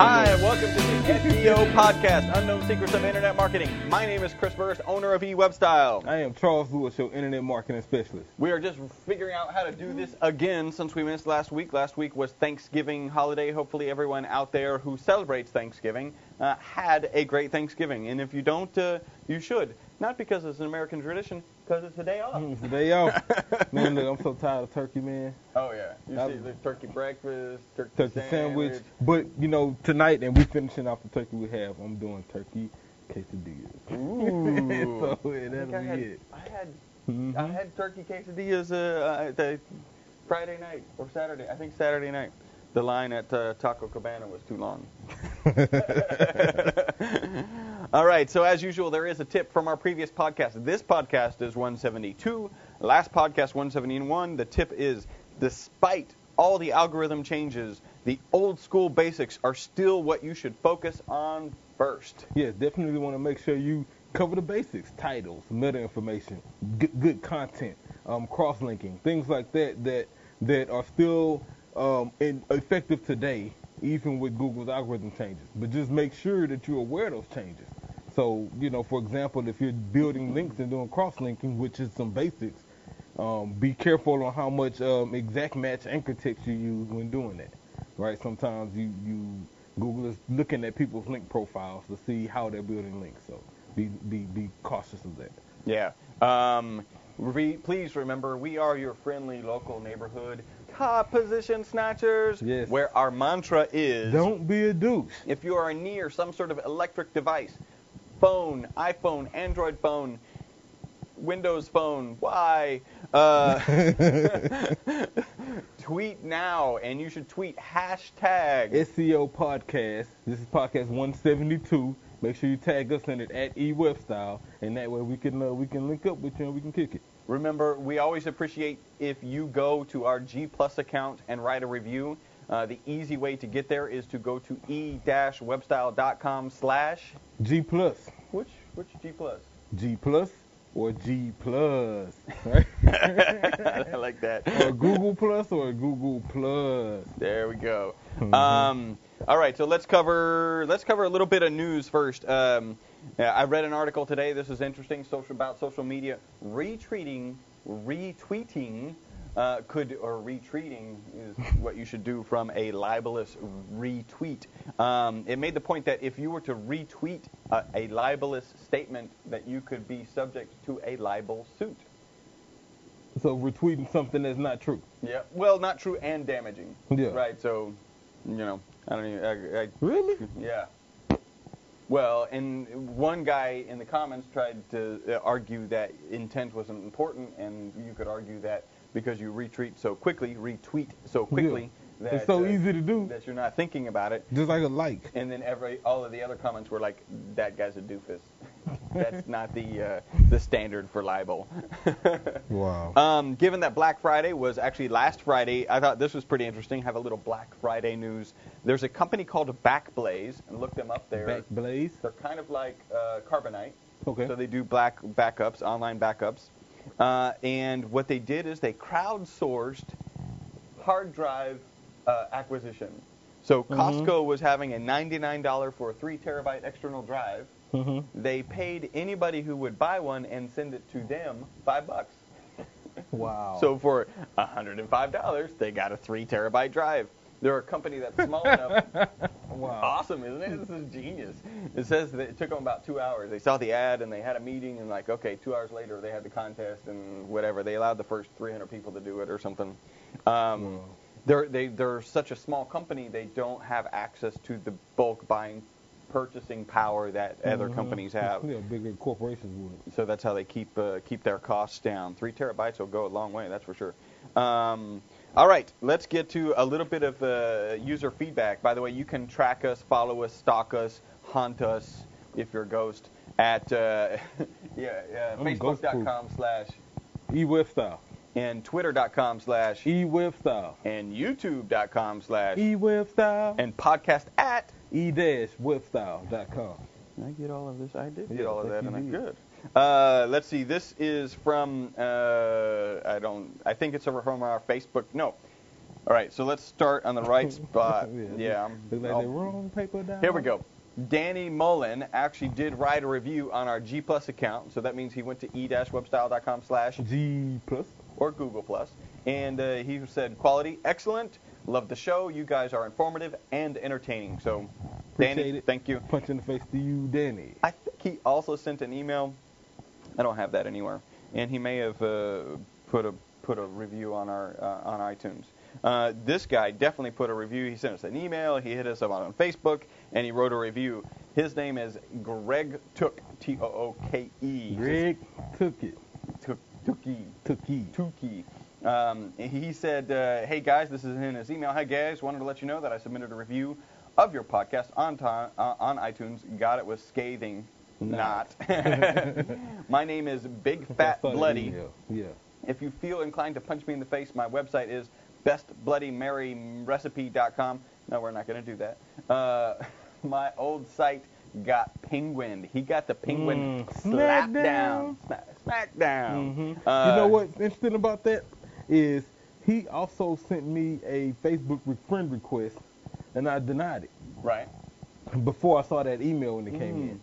Hi, and welcome to the SEO podcast, Unknown Secrets of Internet Marketing. My name is Chris Burris, owner of eWebstyle. I am Charles Lewis, your internet marketing specialist. We are just figuring out how to do this again since we missed last week. Last week was Thanksgiving holiday. Hopefully, everyone out there who celebrates Thanksgiving uh, had a great Thanksgiving. And if you don't, uh, you should. Not because it's an American tradition, because it's a day off. It's the day off. man, look, I'm so tired of turkey, man. Oh, yeah. You I- see the turkey breakfast, turkey, Turkey sandwich. But, you know, tonight, and we're finishing off the turkey we have, I'm doing turkey quesadillas. Ooh. so, yeah, that'll I be had, it. I had Mhm. I had turkey quesadillas uh, uh, the Friday night or Saturday. I think Saturday night. The line at uh, Taco Cabana was too long. All right, so as usual, there is a tip from our previous podcast. This podcast is 172. Last podcast, 171. The tip is despite all the algorithm changes, the old school basics are still what you should focus on first. Yeah, definitely want to make sure you cover the basics, titles, meta information, good, good content, um, cross-linking, things like that that that are still um, in, effective today, even with Google's algorithm changes. But just make sure that you're aware of those changes. So, you know, for example, if you're building links and doing cross-linking, which is some basics, um, be careful on how much um, exact match anchor text you use when doing that. Right? Sometimes you, you Google is looking at people's link profiles to see how they're building links. So be be be cautious of that. Yeah. Um, re- please remember, we are your friendly local neighborhood top position snatchers. Yes. Where our mantra is Don't be a douche. if you are near some sort of electric device, phone, iPhone, Android phone, Windows phone, why? Uh, tweet now, and you should tweet hashtag. SEO podcast. This is podcast 172. Make sure you tag us in it at eWebstyle, and that way we can uh, we can link up with you and we can kick it. Remember, we always appreciate if you go to our G Plus account and write a review. Uh, the easy way to get there is to go to e-webstyle.com slash G plus, which which G Plus? G plus, or G plus, right? I like that. or Google plus or Google plus. There we go. Mhm. Um, all right, so let's cover let's cover a little bit of news first. Um, I read an article today. This is interesting. Social about social media retweeting, retweeting uh, could or retreating is what you should do from a libelous retweet. Um, it made the point that if you were to retweet a, a libelous statement, that you could be subject to a libel suit. So retweeting something that's not true. Yeah. Well, not true and damaging. Yeah. Right. So, you know, I don't even. I, I, Really? yeah. Well, and one guy in the comments tried to uh, argue that intent wasn't important, and you could argue that because you retweet so quickly, retweet so quickly, that It's so uh, easy to do. that you're not thinking about it. Just like a like. And then every all of the other comments were like, "That guy's a doofus." That's not the uh, the standard for libel. Wow. Um, given that Black Friday was actually last Friday, I thought this was pretty interesting. Have a little Black Friday news. There's a company called Backblaze, and look them up there. Back blaze. They're kind of like uh, Carbonite. Okay. So they do black backups, online backups. Uh, and what they did is they crowdsourced hard drive uh, acquisition. So Mm-hmm. Costco was having a $99 for a three terabyte external drive. hmm They paid anybody who would buy one and send it to them five bucks. Wow. So for $105, they got a three terabyte drive. They're a company that's small enough. wow. Awesome, isn't it? This is genius. It says that it took them about two hours. They saw the ad and they had a meeting and like, okay, two hours later they had the contest and whatever. They allowed the first 300 people to do it or something. Um, Wow. they're they, they're such a small company. They don't have access to the bulk buying, purchasing power that other Mhm. companies have. Yeah, bigger corporations would. So that's how they keep uh, keep their costs down. Three terabytes will go a long way, that's for sure. Um, all right, let's get to a little bit of uh, user feedback. By the way, you can track us, follow us, stalk us, haunt us if you're a ghost at uh, yeah, yeah facebook.com slash E-web and twitter.com slash E-web and youtube.com slash E-web and podcast at. E-webstyle.com. Did I get all of this? I did get Yeah, all of that, and I'm good. Uh, let's see. This is from uh, I don't. I think it's over from our Facebook. No, All right, so let's start on the right spot. yeah. I'm- Look like I'll- the wrong paper down. Here we go. Danny Mullen actually did write a review on our G Plus account, so that means he went to e-webstyle.com slash G plus. or Google Plus, and uh, he said quality excellent. Love the show. You guys are informative and entertaining. So, Danny, it. thank you. Punch in the face to you, Danny. I think he also sent an email. I don't have that anywhere, and he may have uh, put a put a review on our uh, on iTunes. Uh, this guy definitely put a review. He sent us an email. He hit us up on Facebook, and he wrote a review. His name is Greg Took T O O K E. Greg took it. Took Tookie. Tookie. Tukey. Um, he said, uh, "Hey guys, this is in his email. Hey guys, wanted to let you know that I submitted a review of your podcast on time uh, on iTunes. God, it was scathing. Not. My name is Big Fat Bloody. Yeah. If you feel inclined to punch me in the face, my website is bestbloodymaryrecipe.com. No, we're not going to do that. Uh, my old site got penguined. He got the penguin Mm, slapped down. Smack, smack down. Mhm. Uh, you know what's interesting about that is he also sent me a Facebook friend request, and I denied it Right. before I saw that email when it came Mm. in.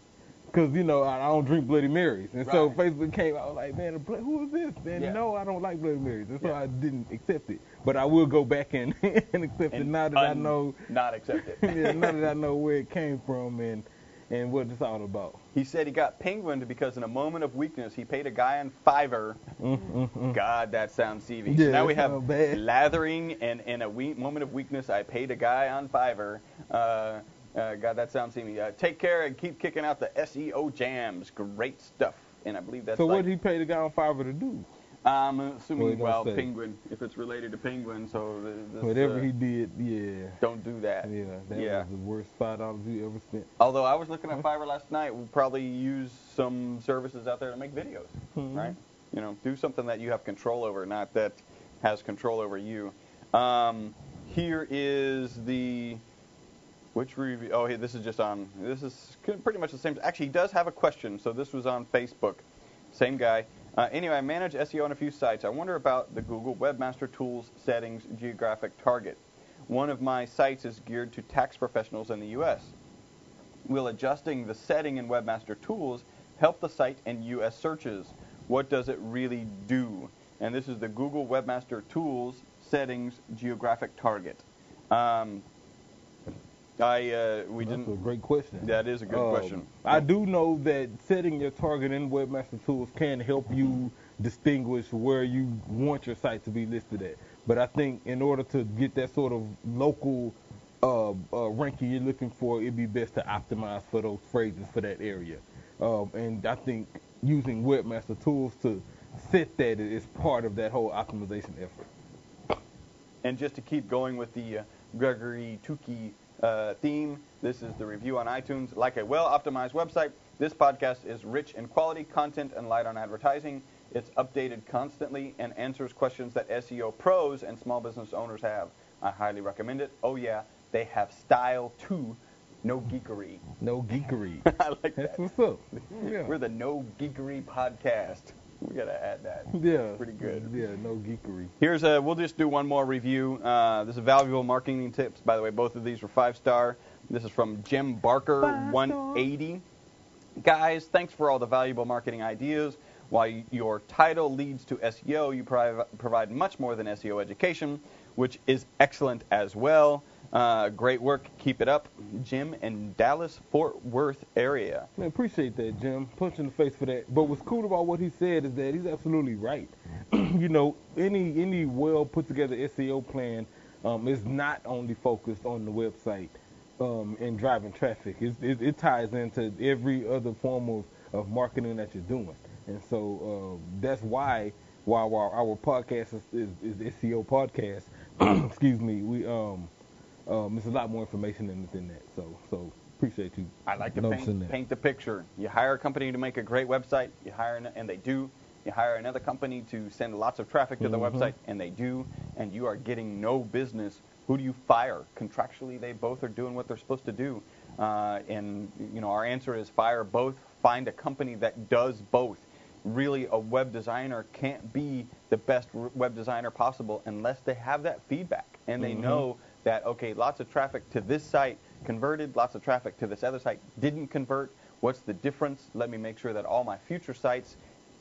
Cause you know I I don't drink Bloody Marys, and so Facebook came. I was like, man, who is this? Man, Yeah. no, I don't like Bloody Marys, and so Yeah. I didn't accept it. But I will go back and, and accept it And now that I know. Not accept it. yeah, now that I know where it came from and and what it's all about. He said he got penguined because in a moment of weakness he paid a guy on Fiverr. Mm, mm, mm. God, that sounds CV. Yeah, so now we have lathering and in a we- moment of weakness I paid a guy on Fiverr. Uh, uh, God, that sounds CV. Uh, take care and keep kicking out the SEO jams. Great stuff. And I believe that's So like, what did he pay the guy on Fiverr to do? I'm assuming, well, say. penguin, if it's related to penguin, so this, Whatever uh, he did, yeah. don't do that. Yeah, that Yeah. was the worst five dollars you ever spent. Although I was looking at Fiverr last night, we'll probably use some services out there to make videos, Mhm. right? You know, do something that you have control over, not that has control over you. Um, here is the which review? Oh, here, this is just on. This is pretty much the same. Actually, he does have a question. So this was on Facebook. Same guy. Uh, anyway, I manage SEO on a few sites. I wonder about the Google Webmaster Tools settings geographic target. One of my sites is geared to tax professionals in the U.S. Will adjusting the setting in Webmaster Tools help the site in U.S. searches? What does it really do? And this is the Google Webmaster Tools settings geographic target. Um, I uh, we That's didn't. a great question. That is a good Um, question. I do know that setting your target in Webmaster Tools can help you distinguish where you want your site to be listed at. But I think in order to get that sort of local uh, uh, ranking you're looking for, it'd be best to optimize for those phrases for that area. Um, and I think using Webmaster Tools to set that is part of that whole optimization effort. And just to keep going with the uh, Gregory Tukey uh, theme, this is the review on iTunes. Like a well-optimized website, this podcast is rich in quality content and light on advertising. It's updated constantly and answers questions that SEO pros and small business owners have. I highly recommend it. Oh yeah, they have style too. No geekery. No geekery. I like That's that. what's up. Yeah. We're the No Geekery podcast. We gotta add that. yeah. Pretty good. Yeah, no geekery. Here's a. We'll just do one more review. Uh, this is valuable marketing tips. By the way, both of these were five star. This is from Jim Barker, Five 180. Guys, thanks for all the valuable marketing ideas. While your title leads to SEO, you provi- provide much more than SEO education, which is excellent as well. Uh, great work. Keep it up. Jim in Dallas, Fort Worth area. Man, appreciate that, Jim. Punch in the face for that. But what's cool about what he said is that he's absolutely right. you know, any any well put together SEO plan um, is not only focused on the website um, and driving traffic. It's, it, it ties into every other form of, of marketing that you're doing. And so uh, that's why while our, our podcast is, is, is SEO podcast, excuse me, we um um, there's a lot more information in that. So so appreciate you. I like to paint, paint the picture. You hire a company to make a great website, you hire, an, and they do. You hire another company to send lots of traffic to the Mhm. website, and they do, and you are getting no business. Who do you fire? Contractually, they both are doing what they're supposed to do. Uh, and, you know, our answer is fire both. Find a company that does both. really a web designer can't be the best web designer possible unless they have that feedback and they Mhm. know that okay, lots of traffic to this site converted, lots of traffic to this other site didn't convert. What's the difference? Let me make sure that all my future sites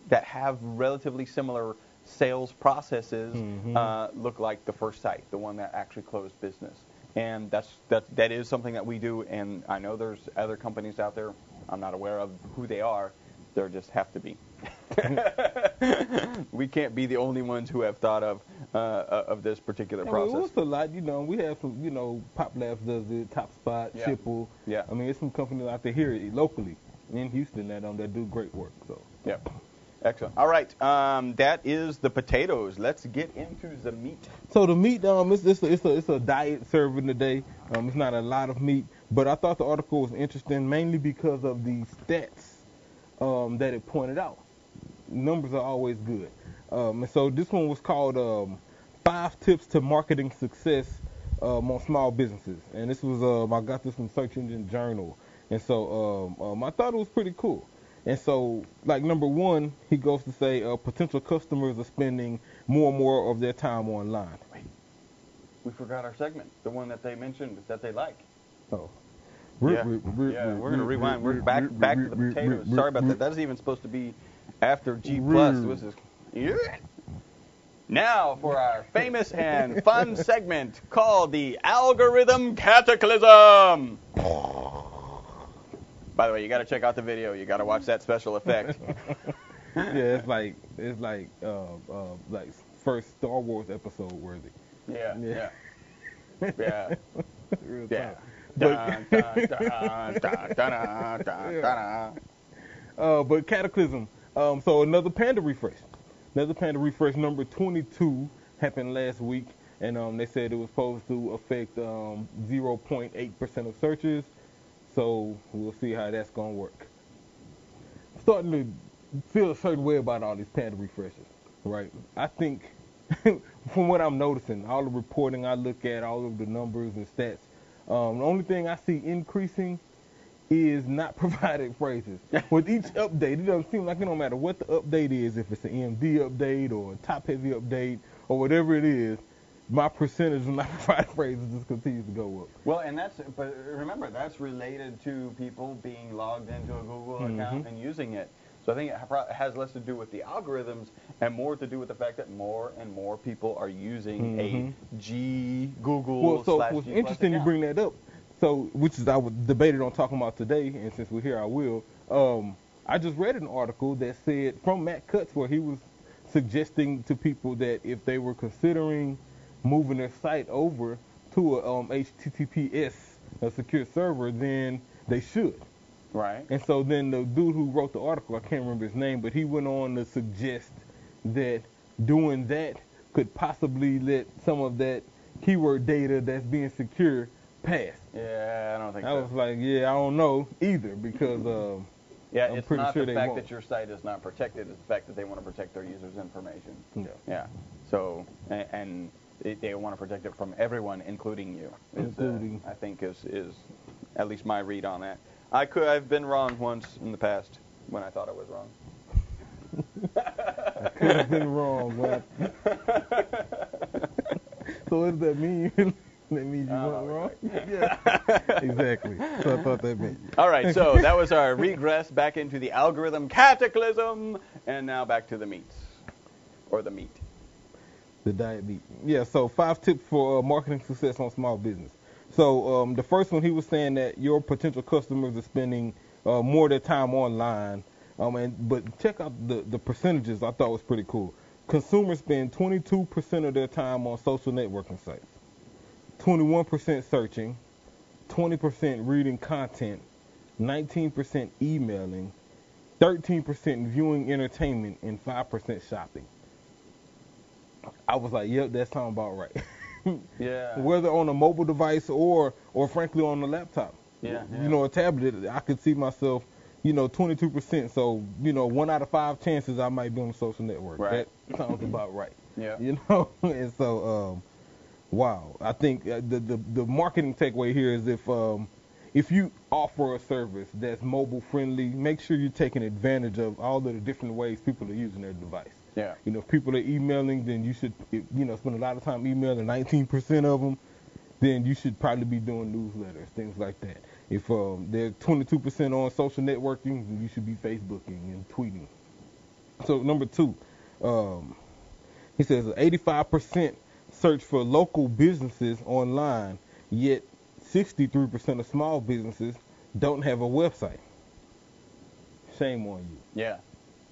that have relatively similar sales processes Mhm. uh, look like the first site, the one that actually closed business. And that's that that is something that we do. And I know there's other companies out there. I'm not aware of who they are. There just have to be. we can't be the only ones who have thought of uh, of this particular I mean, process. it's a lot, you know. We have some, you know, Pop Labs does it, Top Spot, Yeah. Schipul. Yeah. I mean, it's some companies out there here locally in Houston that um that do great work. So Yeah. Excellent. All right. Um, that is the potatoes. Let's get into the meat. So the meat, um, it's it's a, it's a, it's a diet serving today. Um, it's not a lot of meat, but I thought the article was interesting mainly because of the stats um, that it pointed out. Numbers are always good. Um, and so this one was called um, Five Tips to Marketing Success um, on Small Businesses, and this was um, I got this from Search Engine Journal, and so um, um, I thought it was pretty cool. And so, like number one, he goes to say uh, potential customers are spending more and more of their time online. We forgot our segment, the one that they mentioned that they like. Oh. Yeah, yeah we're gonna rewind. We're back back to the potatoes. Sorry about that. That isn't even supposed to be after G plus. This is yeah. now for our famous and fun segment called the algorithm cataclysm. By the way, you got to check out the video. You got to watch that special effect. yeah, it's like it's like uh, uh, like first Star Wars episode worthy. Yeah, Yeah. yeah, yeah, Real dun, dun, dun. Uh, but Cataclysm. Um, so another Panda refresh. Another Panda refresh number 22 happened last week, and um, they said it was supposed to affect um, 0.8% of searches. So we'll see how that's gonna work. I'm Starting to feel a certain way about all these Panda refreshes, right? I think from what I'm noticing, all the reporting I look at, all of the numbers and stats, um, the only thing I see increasing is not provided phrases. With each update, it doesn't seem like it don't matter what the update is, if it's an EMD update or a top heavy update or whatever it is, my percentage of not provided phrases just continues to go up. Well, and that's but remember that's related to people being logged into a Google account Mhm. and using it. So I think it has less to do with the algorithms and more to do with the fact that more and more people are using Mhm. a G Google Well, so what's interesting you bring that up. So, which is I was debated on talking about today, and since we're here, I will. Um, I just read an article that said from Matt Cutts where he was suggesting to people that if they were considering moving their site over to a um, HTTPS, a secure server, then they should. right. And so then the dude who wrote the article, I can't remember his name, but he went on to suggest that doing that could possibly let some of that keyword data that's being secure pass. Yeah, I don't think I so. was like, yeah, I don't know either because um, yeah, I'm it's pretty not sure the fact won't. that your site is not protected; it's the fact that they want to protect their users' information. yeah. Yeah. So and, and they, they want to protect it from everyone, including you. is, uh, Including- I think is is at least my read on that. I could I've been wrong once in the past when I thought I was wrong. I could have been wrong. But so what does that mean? That means you Oh, went wrong? yeah, exactly. So I thought that meant. All right, so that was our regress back into the algorithm cataclysm, and now back to the meats or the meat. The diet meat. Yeah, so five tips for uh, marketing success on small business. So um, the first one, he was saying that your potential customers are spending uh, more of their time online. Um, and but check out the the percentages. I thought was pretty cool. Consumers spend 22% of their time on social networking sites, 21% searching, 20% reading content, 19% emailing, 13% viewing entertainment, and 5% shopping. I was like, yep, that sounds about right. Yeah. Whether on a mobile device or, or frankly on a laptop. Yeah, yeah. You know, a tablet, I could see myself, you know, 22%. So, you know, one out of five chances I might be on a social network. Right. That sounds about right. Yeah. You know, and so, um, wow. I think uh, the, the the marketing takeaway here is if um, if you offer a service that's mobile friendly, make sure you're taking advantage of all the different ways people are using their device. Yeah. You know, if people are emailing, then you should, you know, spend a lot of time emailing. 19% of them, then you should probably be doing newsletters, things like that. If um, they're 22% on social networking, then you should be Facebooking and tweeting. So number two, um, he says 85% search for local businesses online, yet 63% of small businesses don't have a website. Shame on you. Yeah.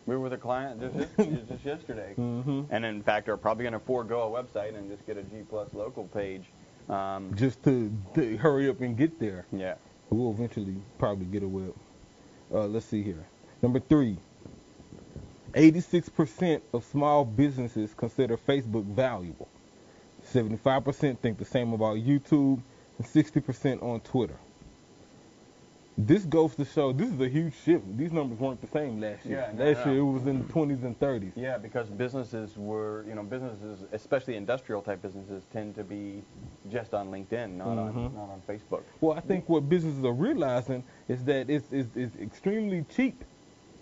We were with a client just, just, just yesterday. hmm And in fact, are probably going to forego a website and just get a G Plus local page. Um, Just to, to hurry up and get there. yeah. We'll eventually probably get a web. Uh, let's see here. Number three. 86% of small businesses consider Facebook valuable. 75% think the same about YouTube, and 60% on Twitter. This goes to show this is a huge shift. These numbers weren't the same last year. Yeah, no, last no. year it was in the 20s and 30s. Yeah, because businesses were, you know, businesses, especially industrial type businesses, tend to be just on LinkedIn, not on Mhm. not on Facebook. Well, I think what businesses are realizing is that it's, it's, it's extremely cheap,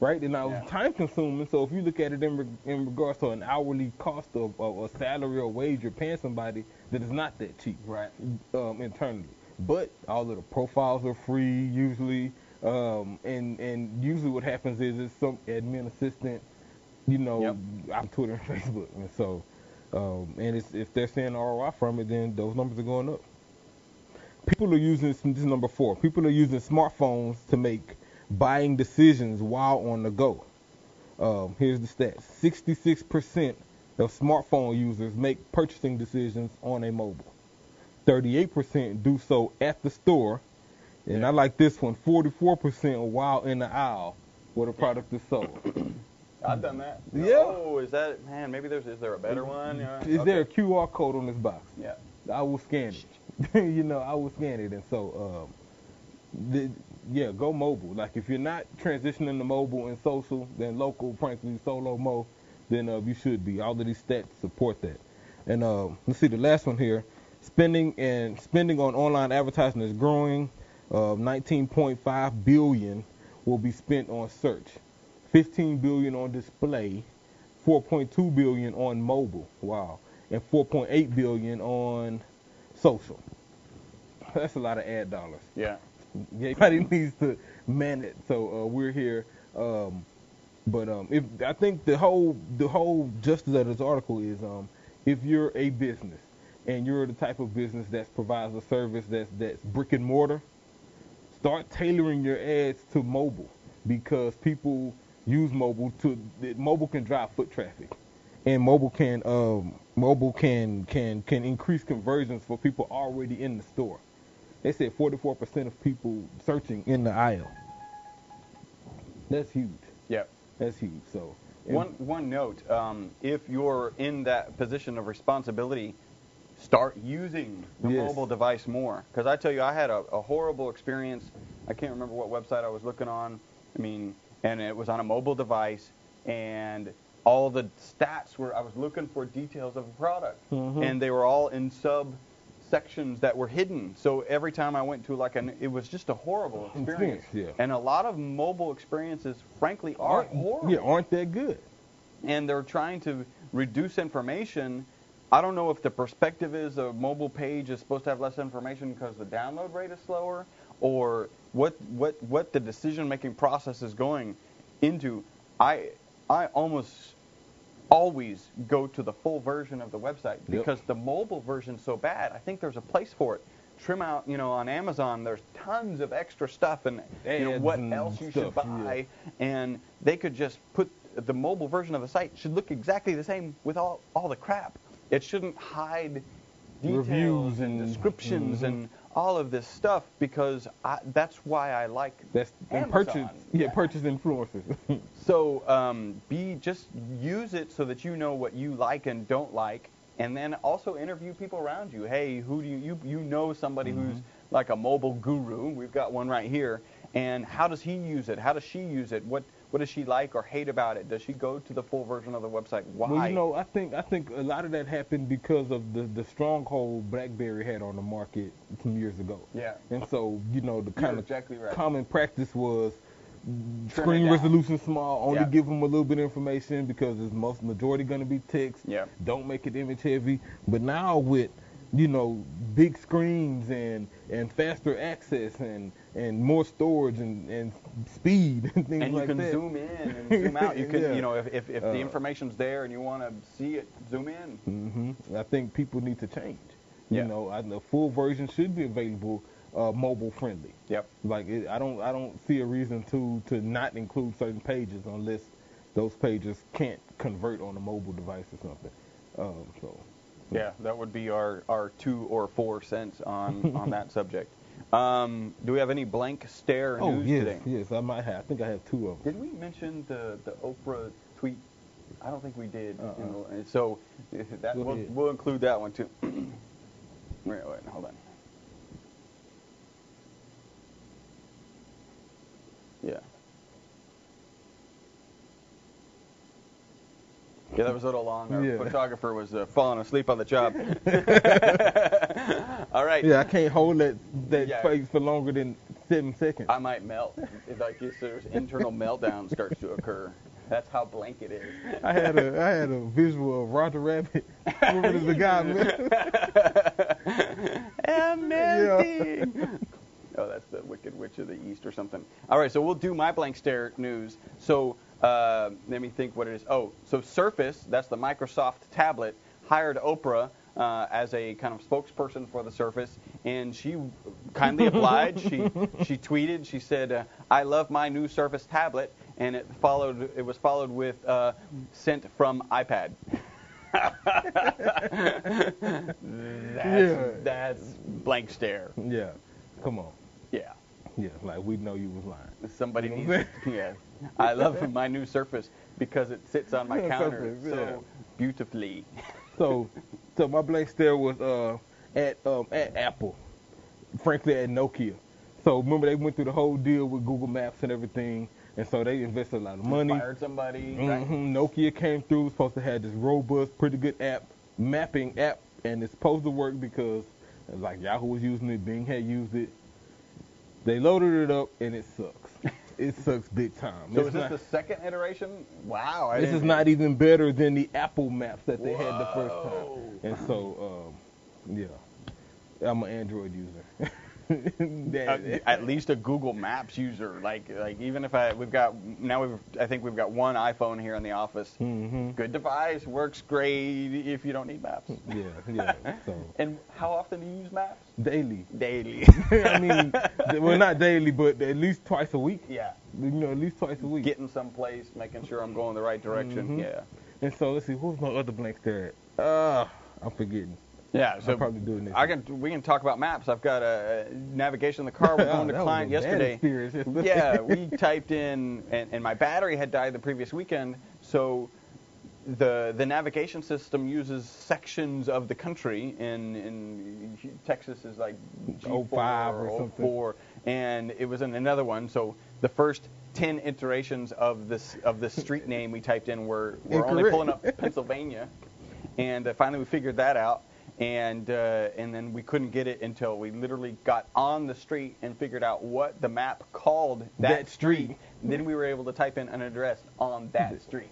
right? And now Yeah. it's time consuming. So if you look at it in, re- in regards to an hourly cost of, a salary or wage you're paying somebody, that is not that cheap Right. um, internally. But all of the profiles are free usually, um, and and usually what happens is it's some admin assistant, you know, Yep. on Twitter and Facebook, and so. Um, and it's, if they're seeing ROI from it, then those numbers are going up people are using this is number four people are using smartphones to make buying decisions while on the go um, here's the stats 66% of smartphone users make purchasing decisions on a mobile 38% do so at the store and i like this one 44% while in the aisle where the product is sold I've done that. Yeah. Oh, is that man? Maybe there's is there a better one? Is there a qr code on this box Yeah. I will scan it. you know, I will scan it, and so, um, the, yeah, go mobile. Like if you're not transitioning to mobile and social, then local, frankly, solo mo, then uh, you should be. All of these stats support that. And uh, let's see the last one here. Spending and spending on online advertising is growing. Uh, 19.5 billion will be spent on search, 15 billion on display, 4.2 billion on mobile. Wow. And 4.8 billion on social. That's a lot of ad dollars. Yeah. Everybody needs to man it. So uh, we're here. Um, but um, if I think the whole the whole justice of this article is um, if you're a business and you're the type of business that provides a service that's that's brick and mortar, start tailoring your ads to mobile because people use mobile to mobile can drive foot traffic and mobile can um, mobile can can can increase conversions for people already in the store. They said 44% of people searching in the aisle. That's huge. Yeah. That's huge. So One one note: um, if you're in that position of responsibility, start using the Yes. mobile device more. Because I tell you, I had a, a horrible experience. I can't remember what website I was looking on. I mean, and it was on a mobile device, and all the stats were. I was looking for details of a product, Mhm. and they were all in sub sections that were hidden. So every time I went to like an, it was just a horrible experience. Yeah. And a lot of mobile experiences, frankly, aren't horrible Yeah, aren't that good? and they're trying to reduce information. I don't know if the perspective is a mobile page is supposed to have less information because the download rate is slower, or what what what the decision making process is going into. I I almost always go to the full version of the website because the mobile version's so bad. I think there's a place for it. Trim out, you know, on Amazon, there's tons of extra stuff and you know what else you should stuff, yeah. buy and they could just put the mobile version of the site should look exactly the same with all, all the crap. It shouldn't hide details Reviews and and- descriptions mhm. and all of this stuff because I, that's why I like That's and Amazon. purchase. Yeah, purchase influencers. So um, be just use it so that you know what you like and don't like, and then also interview people around you. Hey, who do you you, you know somebody who's like a mobile guru? We've got one right here. And how does he use it? How does she use it? What what does she like or hate about it? Does she go to the full version of the website? Why? Well, you know, I think I think a lot of that happened because of the the stronghold BlackBerry had on the market some years ago. Yeah. And so, you know, the You're kind of exactly right. common practice was screen resolution small, only Yeah. give them a little bit of information because it's most majority going to be text. Yeah. Don't make it image heavy. But now with you know big screens and and faster access and and more storage and and speed and things and like that. And you can zoom in and zoom out. You can, Yeah. you know, if, if, if Uh, the information's there and you want to see it, zoom in. Mm-hmm. I think people need to change. You know, I, the full version should be available, uh, mobile friendly. Yep. Like it, I don't, I don't see a reason to to not include certain pages unless those pages can't convert on a mobile device or something. Um, so Yeah, that would be our, our two or four cents on, on that subject. Um, do we have any blank stare oh news yes, today? yes, I might have. I think I have two of them. Did we mention the, the Oprah tweet? I don't think we did. in Uh-uh. so that, we'll, we'll include that one too. wait, wait, hold on. Yeah. Yeah, that was a little long. Our Yeah. photographer was uh, falling asleep on the job. All right. Yeah, I can't hold that that Yeah. face for longer than seven seconds. I might melt. It's like this, there's internal meltdown starts to occur. That's how blank it is. I had a I had a visual of Roger Rabbit. Remember the guy? I'm melting. Oh, that's the Wicked Witch of the East or something. All right, so we'll do my blank stare news. So uh, let me think what it is. Oh, so Surface, that's the Microsoft tablet, hired Oprah uh, as a kind of spokesperson for the Surface, and she kindly obliged. she she tweeted. She said, uh, "I love my new Surface tablet," and it followed. It was followed with uh, "sent from iPad." that's, Yeah. that's blank stare. yeah, come on. Yeah. Yeah, like we know you was lying. Somebody You know needs. Yeah. I love my new Surface because it sits on my Yeah, counter Surface, yeah. so beautifully. So, so my blank stare was uh, at um, at Apple, frankly at Nokia. So remember they went through the whole deal with Google Maps and everything, and so they invested a lot of money. Fired somebody. hmm right? Nokia came through, supposed to have this robust, pretty good app, mapping app, and it's supposed to work because like Yahoo was using it, Bing had used it. They loaded it up and it sucks. it sucks big time. So It's is this not- the second iteration? Wow. I this is not even better than the Apple maps that they had the first Whoa. time. And so, um, yeah, I'm an Android user. Uh, at least a Google Maps user. Like, like even if I, we've got now we've, I think we've got one iPhone here in the office. Mhm. Good device, works great if you don't need maps. Yeah, yeah. So And how often do you use maps? daily. Daily. I mean, well, not daily, but at least twice a week. yeah. You know, at least twice a week. Getting someplace, making sure I'm going the right direction. Mhm. Yeah. And so let's see, who's my other blank there? Uh, I'm forgetting. Yeah, so I'll probably do it next I can we can talk about maps. I've got a, navigation in the car. We're going to client yesterday. yeah, we typed in, and, and my battery had died the previous weekend, so the the navigation system uses sections of the country. In in Texas is like G4 05 or something. 04, and it was in another one. So the first 10 iterations of this of the street name we typed in were were only pulling up Pennsylvania, and uh, finally we figured that out. And uh, and then we couldn't get it until we literally got on the street and figured out what the map called that, That street. street. then we were able to type in an address on that street.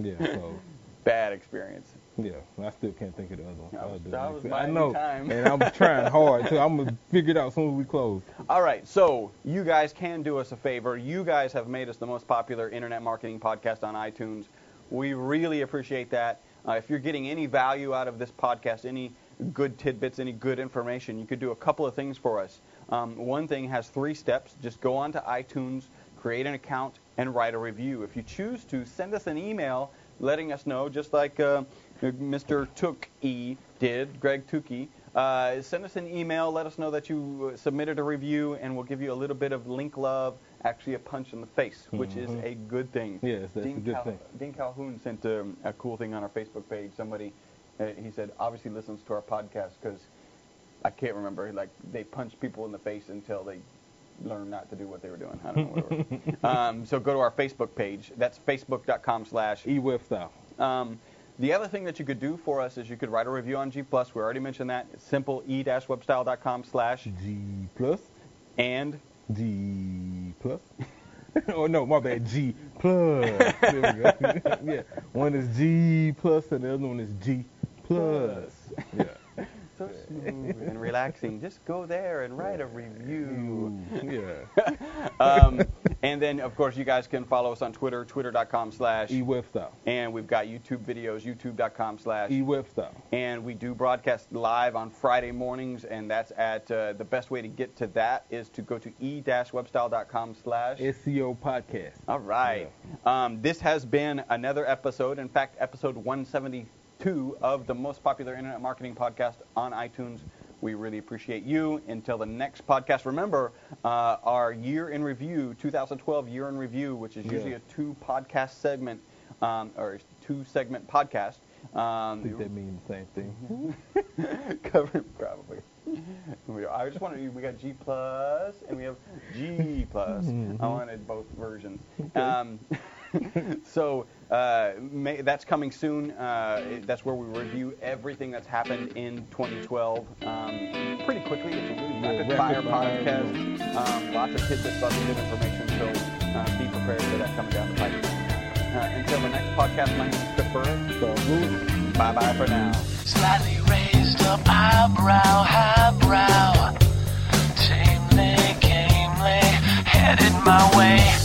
Yeah, so Bad experience. yeah, I still can't think of the other one. I'll was- that was my I know, time. and I'm trying hard too. I'm gonna figure it out as soon as we close. All right, so you guys can do us a favor. You guys have made us the most popular internet marketing podcast on iTunes. We really appreciate that. Uh, if you're getting any value out of this podcast, any good tidbits, any good information, you could do a couple of things for us. Um, one thing has three steps. Just go on to iTunes, create an account, and write a review. If you choose to, send us an email letting us know, just like uh, Mr. Tookie did, Greg Tukey. Uh, send us an email. Let us know that you uh, submitted a review, and we'll give you a little bit of link love, actually a punch in the face, which is Mhm. a good thing. Yes, that's Dean a good thing. Dean Calhoun sent um, a cool thing on our Facebook page. Somebody, uh, he said, obviously listens to our podcast because I can't remember. Like they punch people in the face until they learn not to do what they were doing. I don't know. Whatever. um, so go to our Facebook page. That's facebook.com slash eWeb though. um, the other thing that you could do for us is you could write a review on G Plus. We already mentioned that. It's simple e-webstyle.com slash G and G plus. oh no, my bad. G plus. There we go. yeah, one is G plus and the other one is G plus. Yeah. so smooth and relaxing. Just go there and write a review. Yeah. Um, and then of course you guys can follow us on Twitter, twitter.com slash eWeb style. and we've got YouTube videos, youtube.com slash eWeb style. and we do broadcast live on Friday mornings, and that's at uh, the best way to get to that is to go to e-webstyle.com slash. SEO podcast. All right. Um, this has been another episode, in fact, episode 172 of the most popular internet marketing podcast on iTunes. We really appreciate you. Until the next podcast, remember uh, our year in review, 2012 year in review, which is Yeah. usually a two podcast segment um, or two segment podcast. I Um, think that means the same thing. covered probably. I just wanted we got G plus and we have G plus. I wanted both versions. Um, so uh, may, that's coming soon. Uh, that's where we review everything that's happened in 2012 um, pretty quickly. It's a really Yeah, rapid fire fire. podcast. Um, lots of tidbits, lots of good information. So uh, be prepared for that coming down the pipe. Uh, until the next podcast, my name is Christopher. So, good. Bye bye for now. Slightly raised up eyebrow, highbrow. Tamely, gamely, headed my way.